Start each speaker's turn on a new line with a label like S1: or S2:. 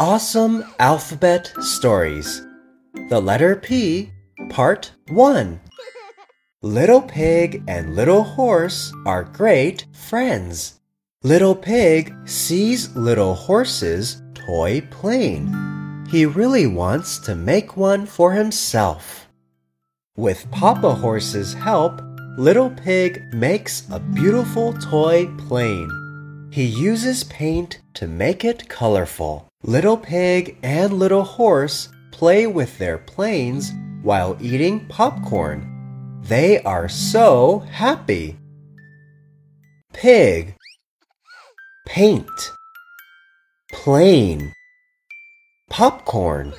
S1: Awesome Alphabet Stories The Letter P, Part 1 Little Pig and Little Horse are great friends. Little Pig sees Little Horse's toy plane. He really wants to make one for himself. With Papa Horse's help, Little Pig makes a beautiful toy plane. He uses paint to make it colorful. Little Pig and Little Horse play with their planes while eating popcorn. They are so happy. Pig, paint, plane, popcorn.